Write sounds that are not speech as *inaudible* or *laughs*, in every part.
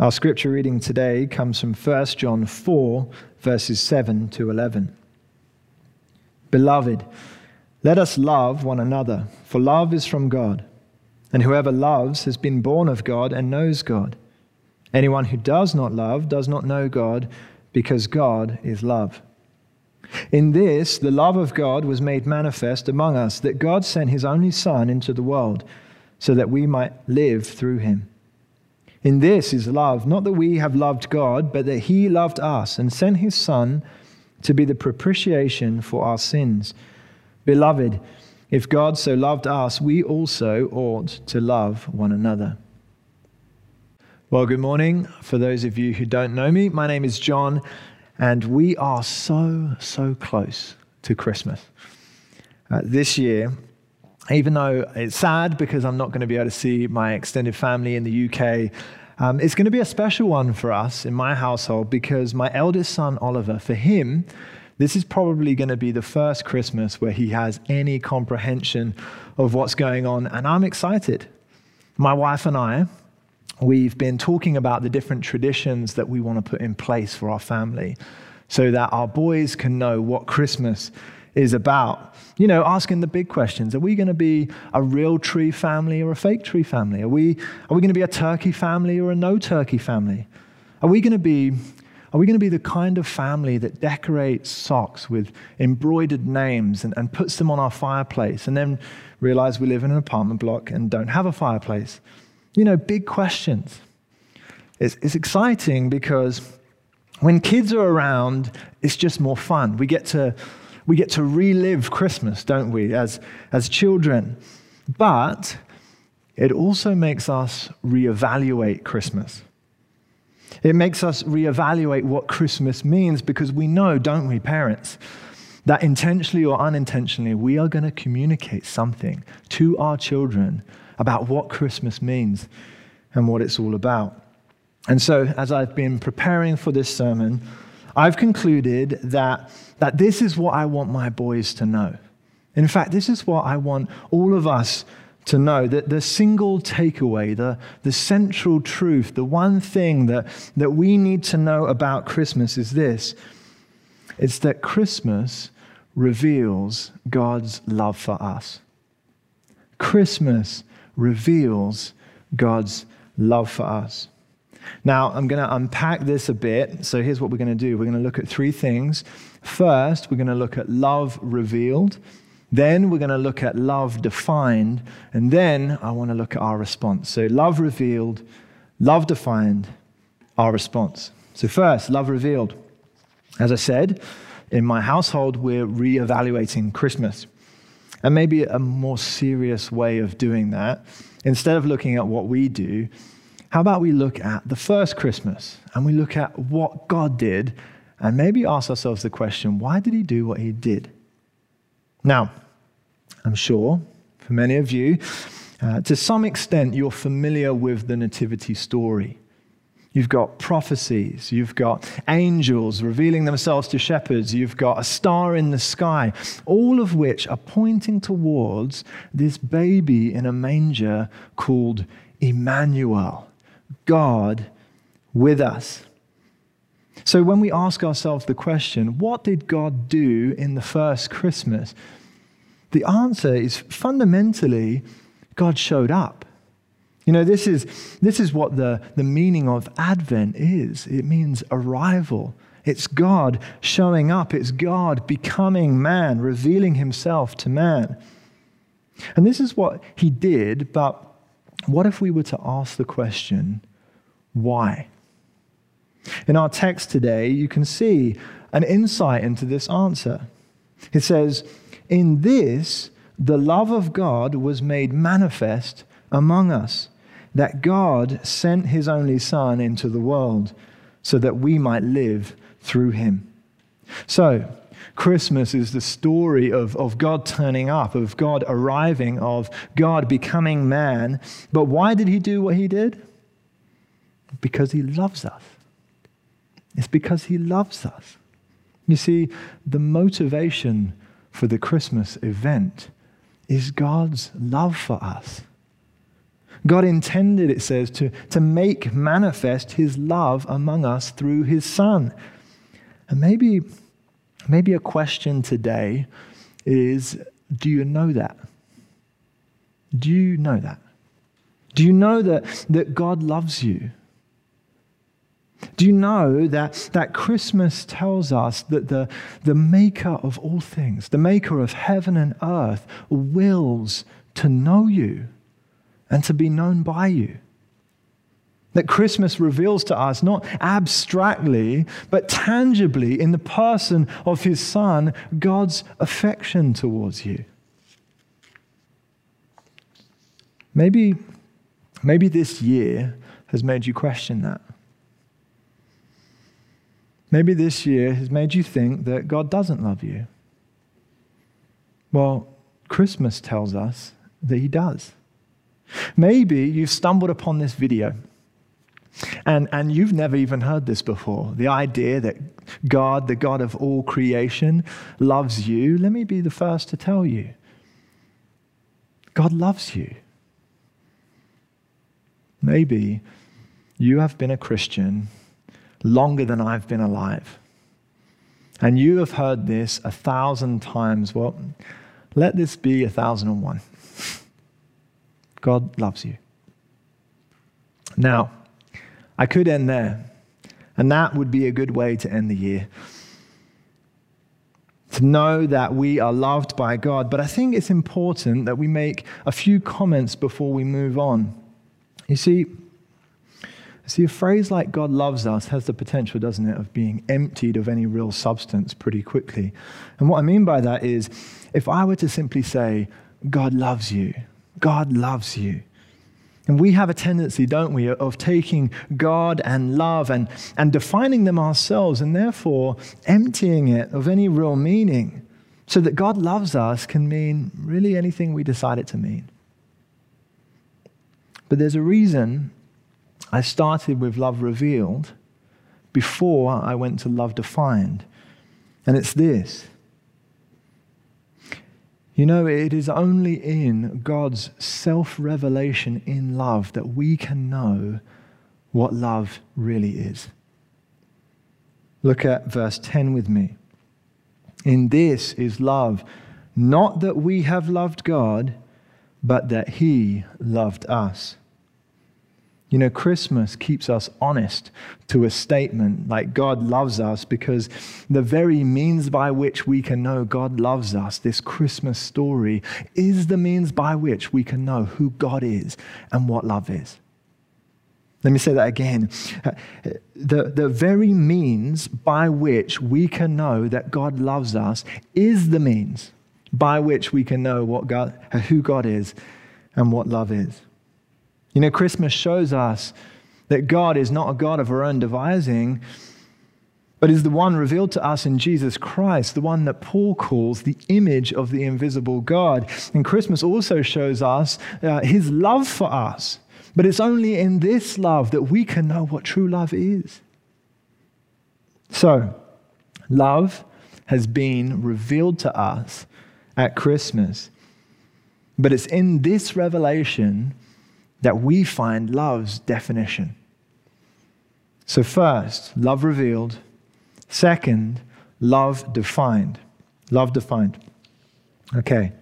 Our scripture reading today comes from 1 John 4, verses 7 to 11. Beloved, let us love one another, for love is from God. And whoever loves has been born of God and knows God. Anyone who does not love does not know God, because God is love. In this, the love of God was made manifest among us, that God sent his only Son into the world, so that we might live through him. In this is love, not that we have loved God, but that he loved us and sent his Son to be the propitiation for our sins. Beloved, if God so loved us, we also ought to love one another. Well, good morning. For those of you who don't know me, my name is John, and we are so, so close to Christmas. Uh, this year, even though it's sad because I'm not going to be able to see my extended family in the UK, um, it's going to be a special one for us in my household because my eldest son, Oliver, for him, this is probably going to be the first Christmas where he has any comprehension of what's going on, and I'm excited. My wife and I, we've been talking about the different traditions that we want to put in place for our family so that our boys can know what Christmas is about. You know, asking the big questions. Are we going to be a real tree family or a fake tree family? Are we, are we going to be a turkey family or a no turkey family? Are we going to be are we going to be the kind of family that decorates socks with embroidered names and, and puts them on our fireplace and then realize we live in an apartment block and don't have a fireplace? You know, big questions. It's, it's exciting because when kids are around, it's just more fun. We get to we get to relive Christmas, don't we, as, as children? But it also makes us reevaluate Christmas. It makes us reevaluate what Christmas means because we know, don't we, parents, that intentionally or unintentionally, we are going to communicate something to our children about what Christmas means and what it's all about. And so, as I've been preparing for this sermon, I've concluded that, that this is what I want my boys to know. In fact, this is what I want all of us to know that the single takeaway, the, the central truth, the one thing that, that we need to know about Christmas is this it's that Christmas reveals God's love for us. Christmas reveals God's love for us. Now, I'm going to unpack this a bit. So, here's what we're going to do we're going to look at three things. First, we're going to look at love revealed. Then, we're going to look at love defined. And then, I want to look at our response. So, love revealed, love defined, our response. So, first, love revealed. As I said, in my household, we're reevaluating Christmas. And maybe a more serious way of doing that, instead of looking at what we do, how about we look at the first Christmas and we look at what God did and maybe ask ourselves the question why did he do what he did? Now, I'm sure for many of you, uh, to some extent, you're familiar with the Nativity story. You've got prophecies, you've got angels revealing themselves to shepherds, you've got a star in the sky, all of which are pointing towards this baby in a manger called Emmanuel. God with us. So when we ask ourselves the question, what did God do in the first Christmas? The answer is fundamentally, God showed up. You know, this is, this is what the, the meaning of Advent is it means arrival. It's God showing up, it's God becoming man, revealing himself to man. And this is what he did, but what if we were to ask the question, why? In our text today, you can see an insight into this answer. It says, In this, the love of God was made manifest among us, that God sent his only Son into the world so that we might live through him. So, Christmas is the story of, of God turning up, of God arriving, of God becoming man. But why did he do what he did? Because he loves us. It's because he loves us. You see, the motivation for the Christmas event is God's love for us. God intended, it says, to, to make manifest his love among us through his Son. And maybe, maybe a question today is do you know that? Do you know that? Do you know that, that God loves you? Do you know that, that Christmas tells us that the, the maker of all things, the maker of heaven and earth, wills to know you and to be known by you? That Christmas reveals to us, not abstractly, but tangibly in the person of his Son, God's affection towards you. Maybe, maybe this year has made you question that. Maybe this year has made you think that God doesn't love you. Well, Christmas tells us that He does. Maybe you've stumbled upon this video and, and you've never even heard this before. The idea that God, the God of all creation, loves you. Let me be the first to tell you God loves you. Maybe you have been a Christian longer than I've been alive. And you have heard this a thousand times. Well, let this be a thousand and one. *laughs* God loves you. Now, I could end there, and that would be a good way to end the year. To know that we are loved by God. But I think it's important that we make a few comments before we move on. You see, see, a phrase like God loves us has the potential, doesn't it, of being emptied of any real substance pretty quickly. And what I mean by that is if I were to simply say, God loves you, God loves you, and we have a tendency, don't we, of taking God and love and, and defining them ourselves and therefore emptying it of any real meaning. So that God loves us can mean really anything we decide it to mean. But there's a reason I started with love revealed before I went to love defined. And it's this you know, it is only in God's self revelation in love that we can know what love really is. Look at verse 10 with me. In this is love, not that we have loved God, but that He loved us you know, Christmas keeps us honest to a statement like God loves us because the very means by which we can know God loves us, this Christmas story, is the means by which we can know who God is and what love is. Let me say that again. The, the very means by which we can know that God loves us is the means by which we can know what God, who God is and what love is. You know, Christmas shows us that God is not a God of our own devising, but is the one revealed to us in Jesus Christ, the one that Paul calls the image of the invisible God. And Christmas also shows us uh, his love for us. But it's only in this love that we can know what true love is. So, love has been revealed to us at Christmas. But it's in this revelation that we find love's definition. So, first, love revealed. Second, love defined. Love defined. Okay.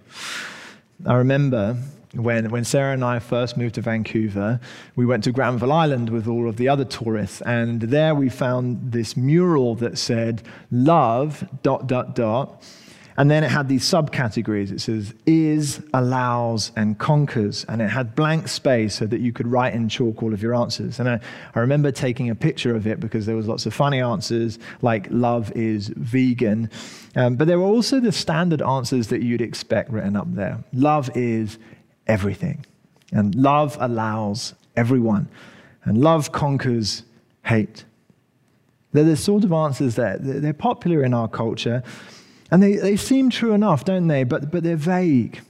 I remember when, when Sarah and I first moved to Vancouver, we went to Granville Island with all of the other tourists, and there we found this mural that said, Love, dot, dot, dot, and then it had these subcategories. It says is, allows, and conquers. And it had blank space so that you could write in chalk all of your answers. And I, I remember taking a picture of it because there was lots of funny answers, like love is vegan. Um, but there were also the standard answers that you'd expect written up there. Love is everything. And love allows everyone. And love conquers hate. They're the sort of answers that they're popular in our culture. And they, they seem true enough, don't they? But, but they're vague.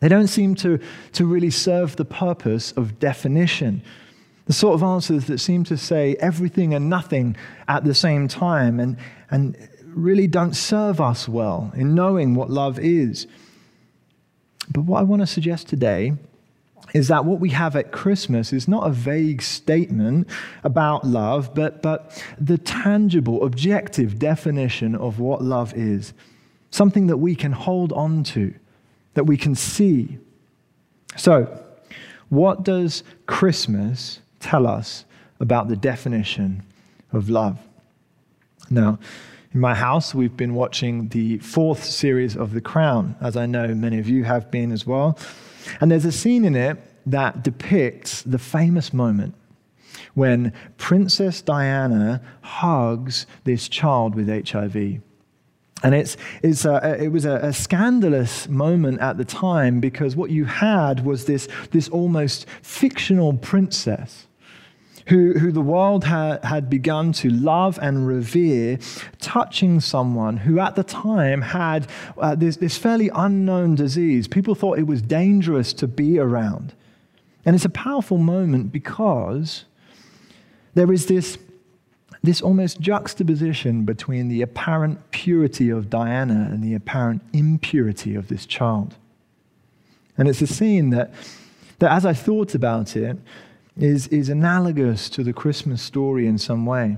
They don't seem to, to really serve the purpose of definition. The sort of answers that seem to say everything and nothing at the same time and, and really don't serve us well in knowing what love is. But what I want to suggest today is that what we have at Christmas is not a vague statement about love, but, but the tangible, objective definition of what love is. Something that we can hold on to, that we can see. So, what does Christmas tell us about the definition of love? Now, in my house, we've been watching the fourth series of The Crown, as I know many of you have been as well. And there's a scene in it that depicts the famous moment when Princess Diana hugs this child with HIV. And it's, it's a, it was a, a, scandalous moment at the time because what you had was this, this almost fictional princess who, who the world had, had begun to love and revere, touching someone who at the time had uh, this, this fairly unknown disease. People thought it was dangerous to be around. And it's a powerful moment because there is this, this almost juxtaposition between the apparent purity of Diana and the apparent impurity of this child. And it's a scene that, that as I thought about it, is, is analogous to the Christmas story in some way.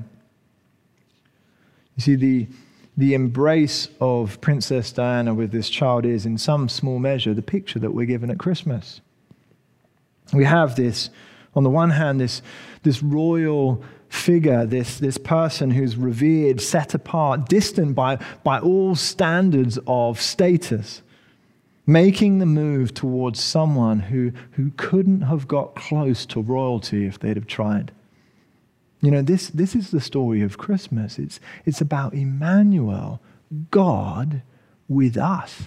You see, the, the embrace of Princess Diana with this child is, in some small measure, the picture that we're given at Christmas. We have this, on the one hand, this, this royal figure, this, this person who's revered, set apart, distant by, by all standards of status making the move towards someone who, who couldn't have got close to royalty if they'd have tried. You know, this, this is the story of Christmas. It's, it's about Emmanuel, God with us,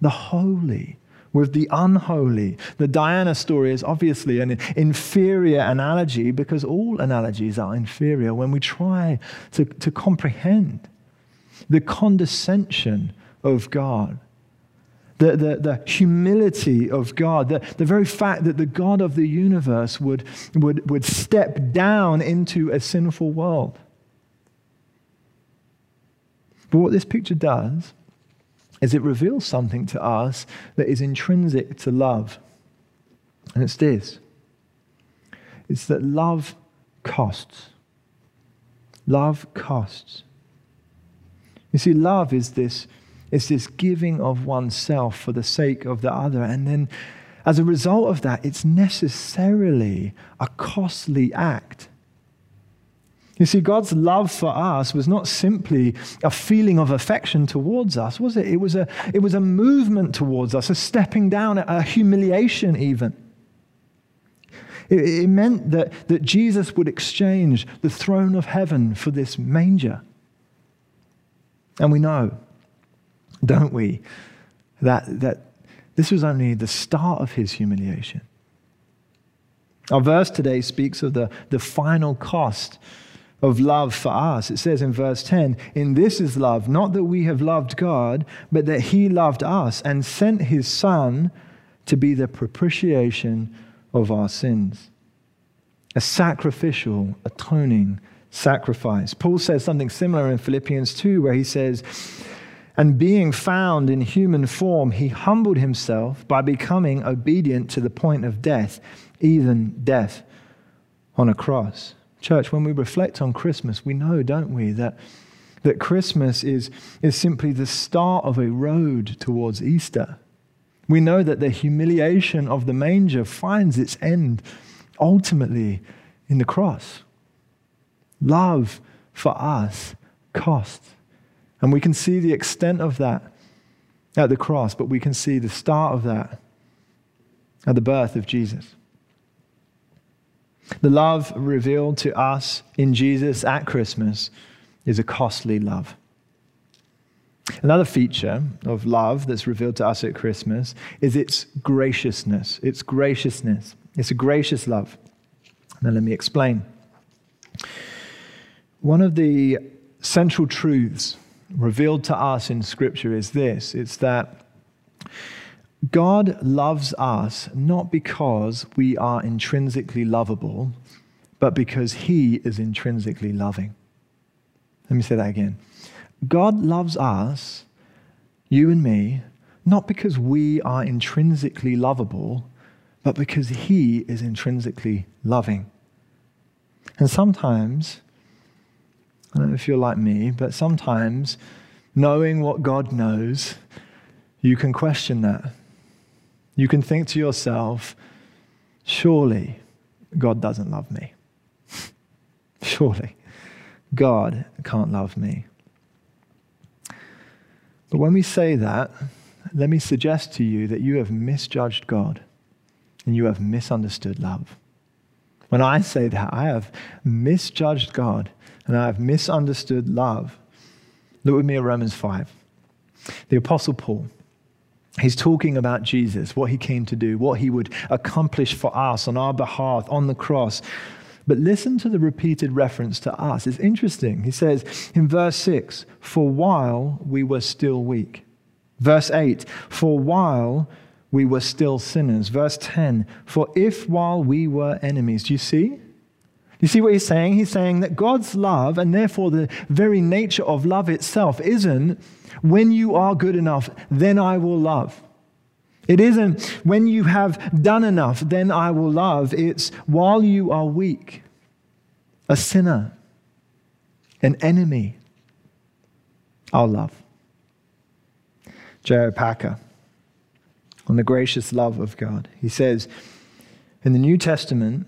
the holy with the unholy. The Diana story is obviously an inferior analogy because all analogies are inferior when we try to, to comprehend the condescension of God the, the, the humility of God, the, the very fact that the God of the universe would, would, would step down into a sinful world. But what this picture does is it reveals something to us that is intrinsic to love. And it's this it's that love costs. Love costs. You see, love is this it's this giving of oneself for the sake of the other. And then, as a result of that, it's necessarily a costly act. You see, God's love for us was not simply a feeling of affection towards us, was it? It was a, it was a movement towards us, a stepping down, a humiliation, even. It, it meant that, that Jesus would exchange the throne of heaven for this manger. And we know don't we? That, that this was only the start of his humiliation. Our verse today speaks of the, the final cost of love for us. It says in verse 10 In this is love, not that we have loved God, but that he loved us and sent his Son to be the propitiation of our sins. A sacrificial, atoning sacrifice. Paul says something similar in Philippians 2, where he says, and being found in human form, he humbled himself by becoming obedient to the point of death, even death on a cross. Church, when we reflect on Christmas, we know, don't we, that, that Christmas is, is simply the start of a road towards Easter. We know that the humiliation of the manger finds its end ultimately in the cross. Love for us costs. And we can see the extent of that at the cross, but we can see the start of that at the birth of Jesus. The love revealed to us in Jesus at Christmas is a costly love. Another feature of love that's revealed to us at Christmas is its graciousness. Its graciousness. It's a gracious love. Now, let me explain. One of the central truths revealed to us in Scripture is this it's that God loves us not because we are intrinsically lovable, but because He is intrinsically loving. Let me say that again. God loves us, you and me, not because we are intrinsically lovable, but because He is intrinsically loving. And sometimes, I don't know if you're like me, but sometimes knowing what God knows, you can question that. You can think to yourself, surely God doesn't love me. *laughs* surely God can't love me. But when we say that, let me suggest to you that you have misjudged God and you have misunderstood love. When I say that, I have misjudged God and I have misunderstood love. Look with me at Romans 5. The Apostle Paul, he's talking about Jesus, what he came to do, what he would accomplish for us on our behalf on the cross. But listen to the repeated reference to us. It's interesting. He says in verse 6, For while we were still weak. Verse 8, For while we were still sinners. Verse 10 For if while we were enemies, do you see? You see what he's saying? He's saying that God's love, and therefore the very nature of love itself, isn't when you are good enough, then I will love. It isn't when you have done enough, then I will love. It's while you are weak, a sinner, an enemy, I'll love. J.I. Packer on the gracious love of God. He says, in the New Testament,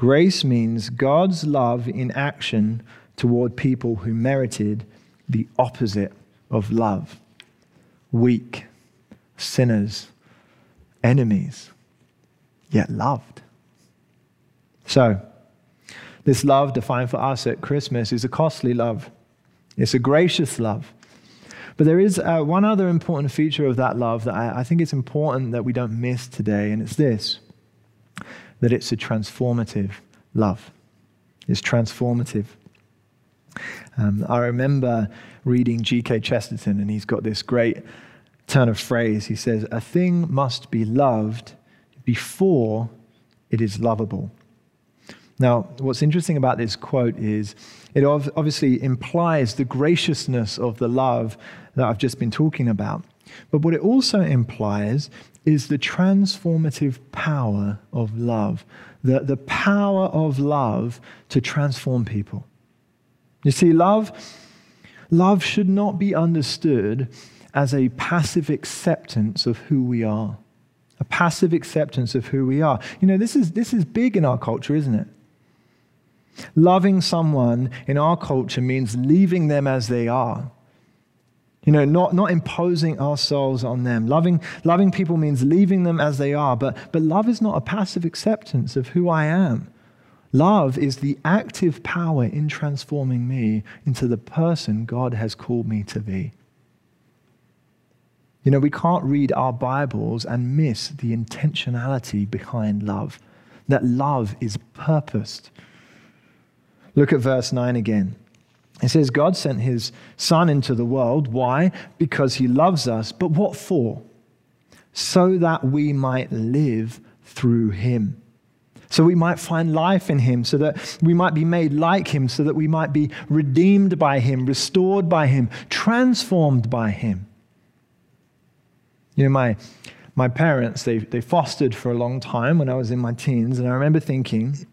grace means God's love in action toward people who merited the opposite of love weak, sinners, enemies, yet loved. So, this love defined for us at Christmas is a costly love. It's a gracious love. But there is uh, one other important feature of that love that I, I think it's important that we don't miss today, and it's this that it's a transformative love. It's transformative. Um, I remember reading G.K. Chesterton, and he's got this great turn of phrase. He says, A thing must be loved before it is lovable. Now, what's interesting about this quote is it obviously implies the graciousness of the love that I've just been talking about. But what it also implies is the transformative power of love, the, the power of love to transform people. You see, love, love should not be understood as a passive acceptance of who we are. A passive acceptance of who we are. You know, this is, this is big in our culture, isn't it? Loving someone in our culture means leaving them as they are. You know, not, not imposing ourselves on them. Loving, loving people means leaving them as they are, but, but love is not a passive acceptance of who I am. Love is the active power in transforming me into the person God has called me to be. You know, we can't read our Bibles and miss the intentionality behind love, that love is purposed Look at verse 9 again. It says, God sent his Son into the world. Why? Because he loves us. But what for? So that we might live through him. So we might find life in him, so that we might be made like him, so that we might be redeemed by him, restored by him, transformed by him. You know, my, my parents, they, they fostered for a long time when I was in my teens, and I remember thinking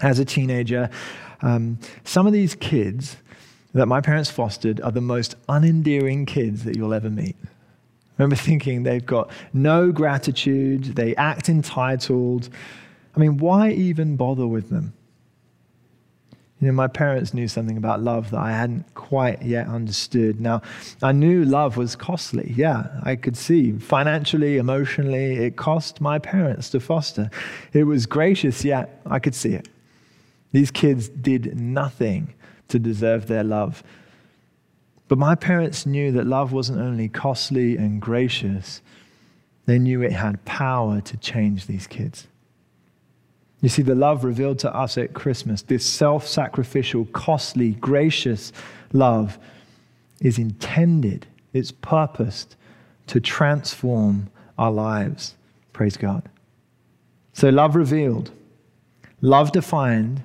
as a teenager, um, some of these kids that my parents fostered are the most unendearing kids that you'll ever meet. I remember thinking they've got no gratitude, they act entitled. I mean, why even bother with them? You know, my parents knew something about love that I hadn't quite yet understood. Now, I knew love was costly. Yeah, I could see financially, emotionally, it cost my parents to foster. It was gracious, yeah, I could see it. These kids did nothing to deserve their love. But my parents knew that love wasn't only costly and gracious, they knew it had power to change these kids. You see, the love revealed to us at Christmas, this self sacrificial, costly, gracious love, is intended, it's purposed to transform our lives. Praise God. So, love revealed, love defined,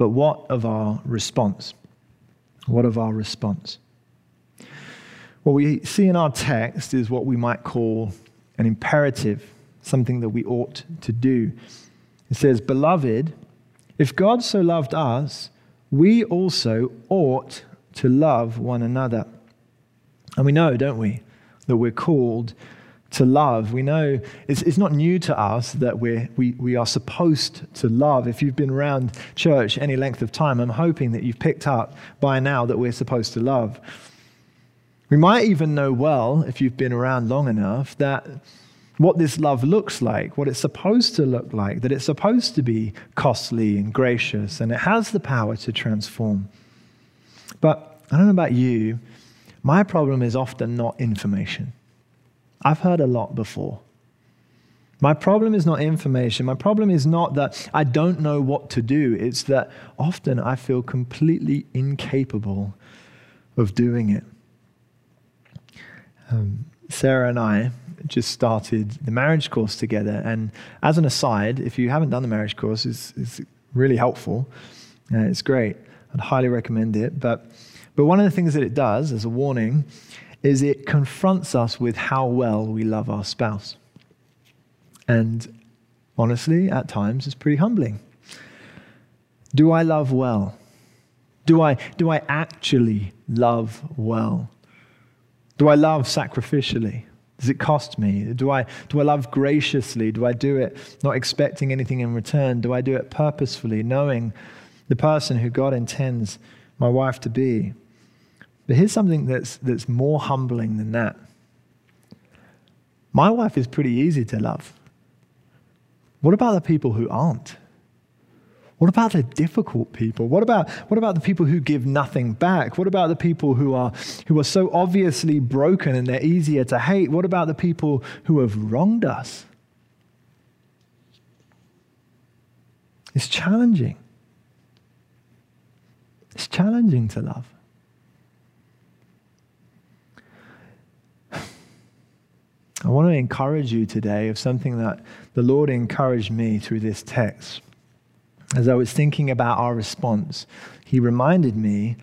but what of our response? What of our response? What we see in our text is what we might call an imperative something that we ought to do. It says, Beloved, if God so loved us, we also ought to love one another. And we know, don't we, that we're called to love. We know it's, it's not new to us that we're, we, we are supposed to love. If you've been around church any length of time, I'm hoping that you've picked up by now that we're supposed to love. We might even know well, if you've been around long enough, that what this love looks like, what it's supposed to look like, that it's supposed to be costly and gracious, and it has the power to transform. But I don't know about you, my problem is often not information. I've heard a lot before. My problem is not information. My problem is not that I don't know what to do. It's that often I feel completely incapable of doing it. Um, Sarah and I just started the marriage course together. And as an aside, if you haven't done the marriage course, it's, it's really helpful. Uh, it's great. I'd highly recommend it. But, but one of the things that it does, as a warning, is it confronts us with how well we love our spouse. And honestly, at times, it's pretty humbling. Do I love well? Do I, do I actually love well? Do I love sacrificially? Does it cost me? Do I, do I love graciously? Do I do it not expecting anything in return? Do I do it purposefully, knowing the person who God intends my wife to be? But here's something that's, that's more humbling than that. My wife is pretty easy to love. What about the people who aren't? What about the difficult people? What about, what about the people who give nothing back? What about the people who are, who are so obviously broken and they're easier to hate? What about the people who have wronged us? It's challenging. It's challenging to love. I want to encourage you today of something that the Lord encouraged me through this text as I was thinking about our response, he reminded me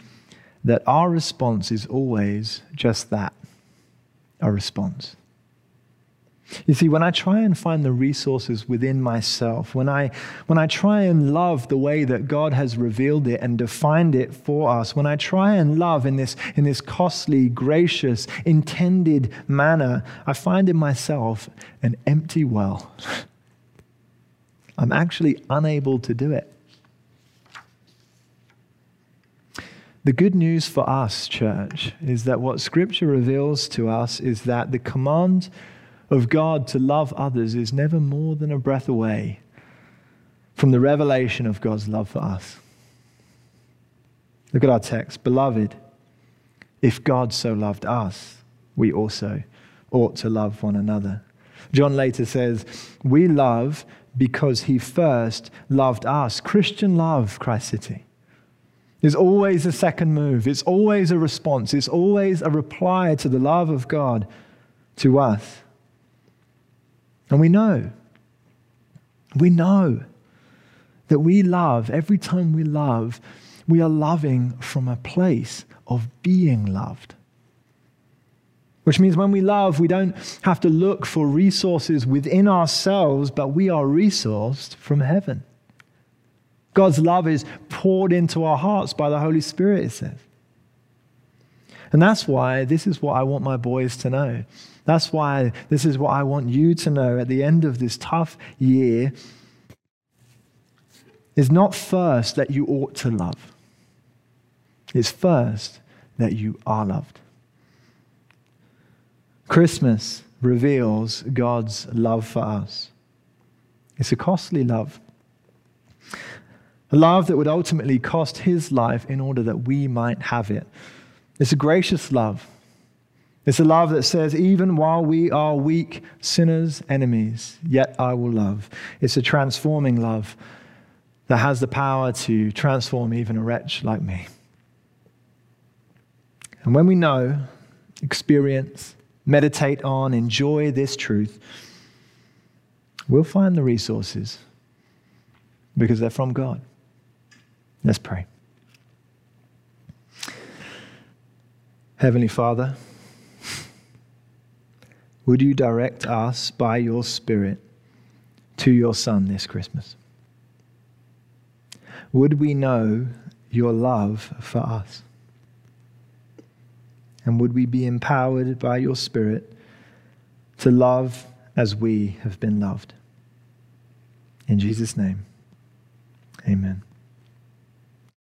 that our response is always just that a response. You see, when I try and find the resources within myself, when I, when I try and love the way that God has revealed it and defined it for us, when I try and love in this, in this costly, gracious, intended manner, I find in myself an empty well. *laughs* I'm actually unable to do it. The good news for us, church, is that what Scripture reveals to us is that the command of God to love others is never more than a breath away from the revelation of God's love for us. Look at our text. Beloved, if God so loved us, we also ought to love one another. John later says, We love because he first loved us. Christian love, Christ City. There's always a second move. It's always a response. It's always a reply to the love of God to us. And we know, we know that we love, every time we love, we are loving from a place of being loved. Which means when we love, we don't have to look for resources within ourselves, but we are resourced from heaven. God's love is poured into our hearts by the Holy Spirit, it says. And that's why this is what I want my boys to know. That's why this is what I want you to know at the end of this tough year is not first that you ought to love. It's first that you are loved. Christmas reveals God's love for us. It's a costly love. A love that would ultimately cost his life in order that we might have it. It's a gracious love. It's a love that says, even while we are weak, sinners, enemies, yet I will love. It's a transforming love that has the power to transform even a wretch like me. And when we know, experience, meditate on, enjoy this truth, we'll find the resources because they're from God. Let's pray. Heavenly Father, would you direct us by your Spirit to your Son this Christmas? Would we know your love for us? And would we be empowered by your Spirit to love as we have been loved? In Jesus' name, amen.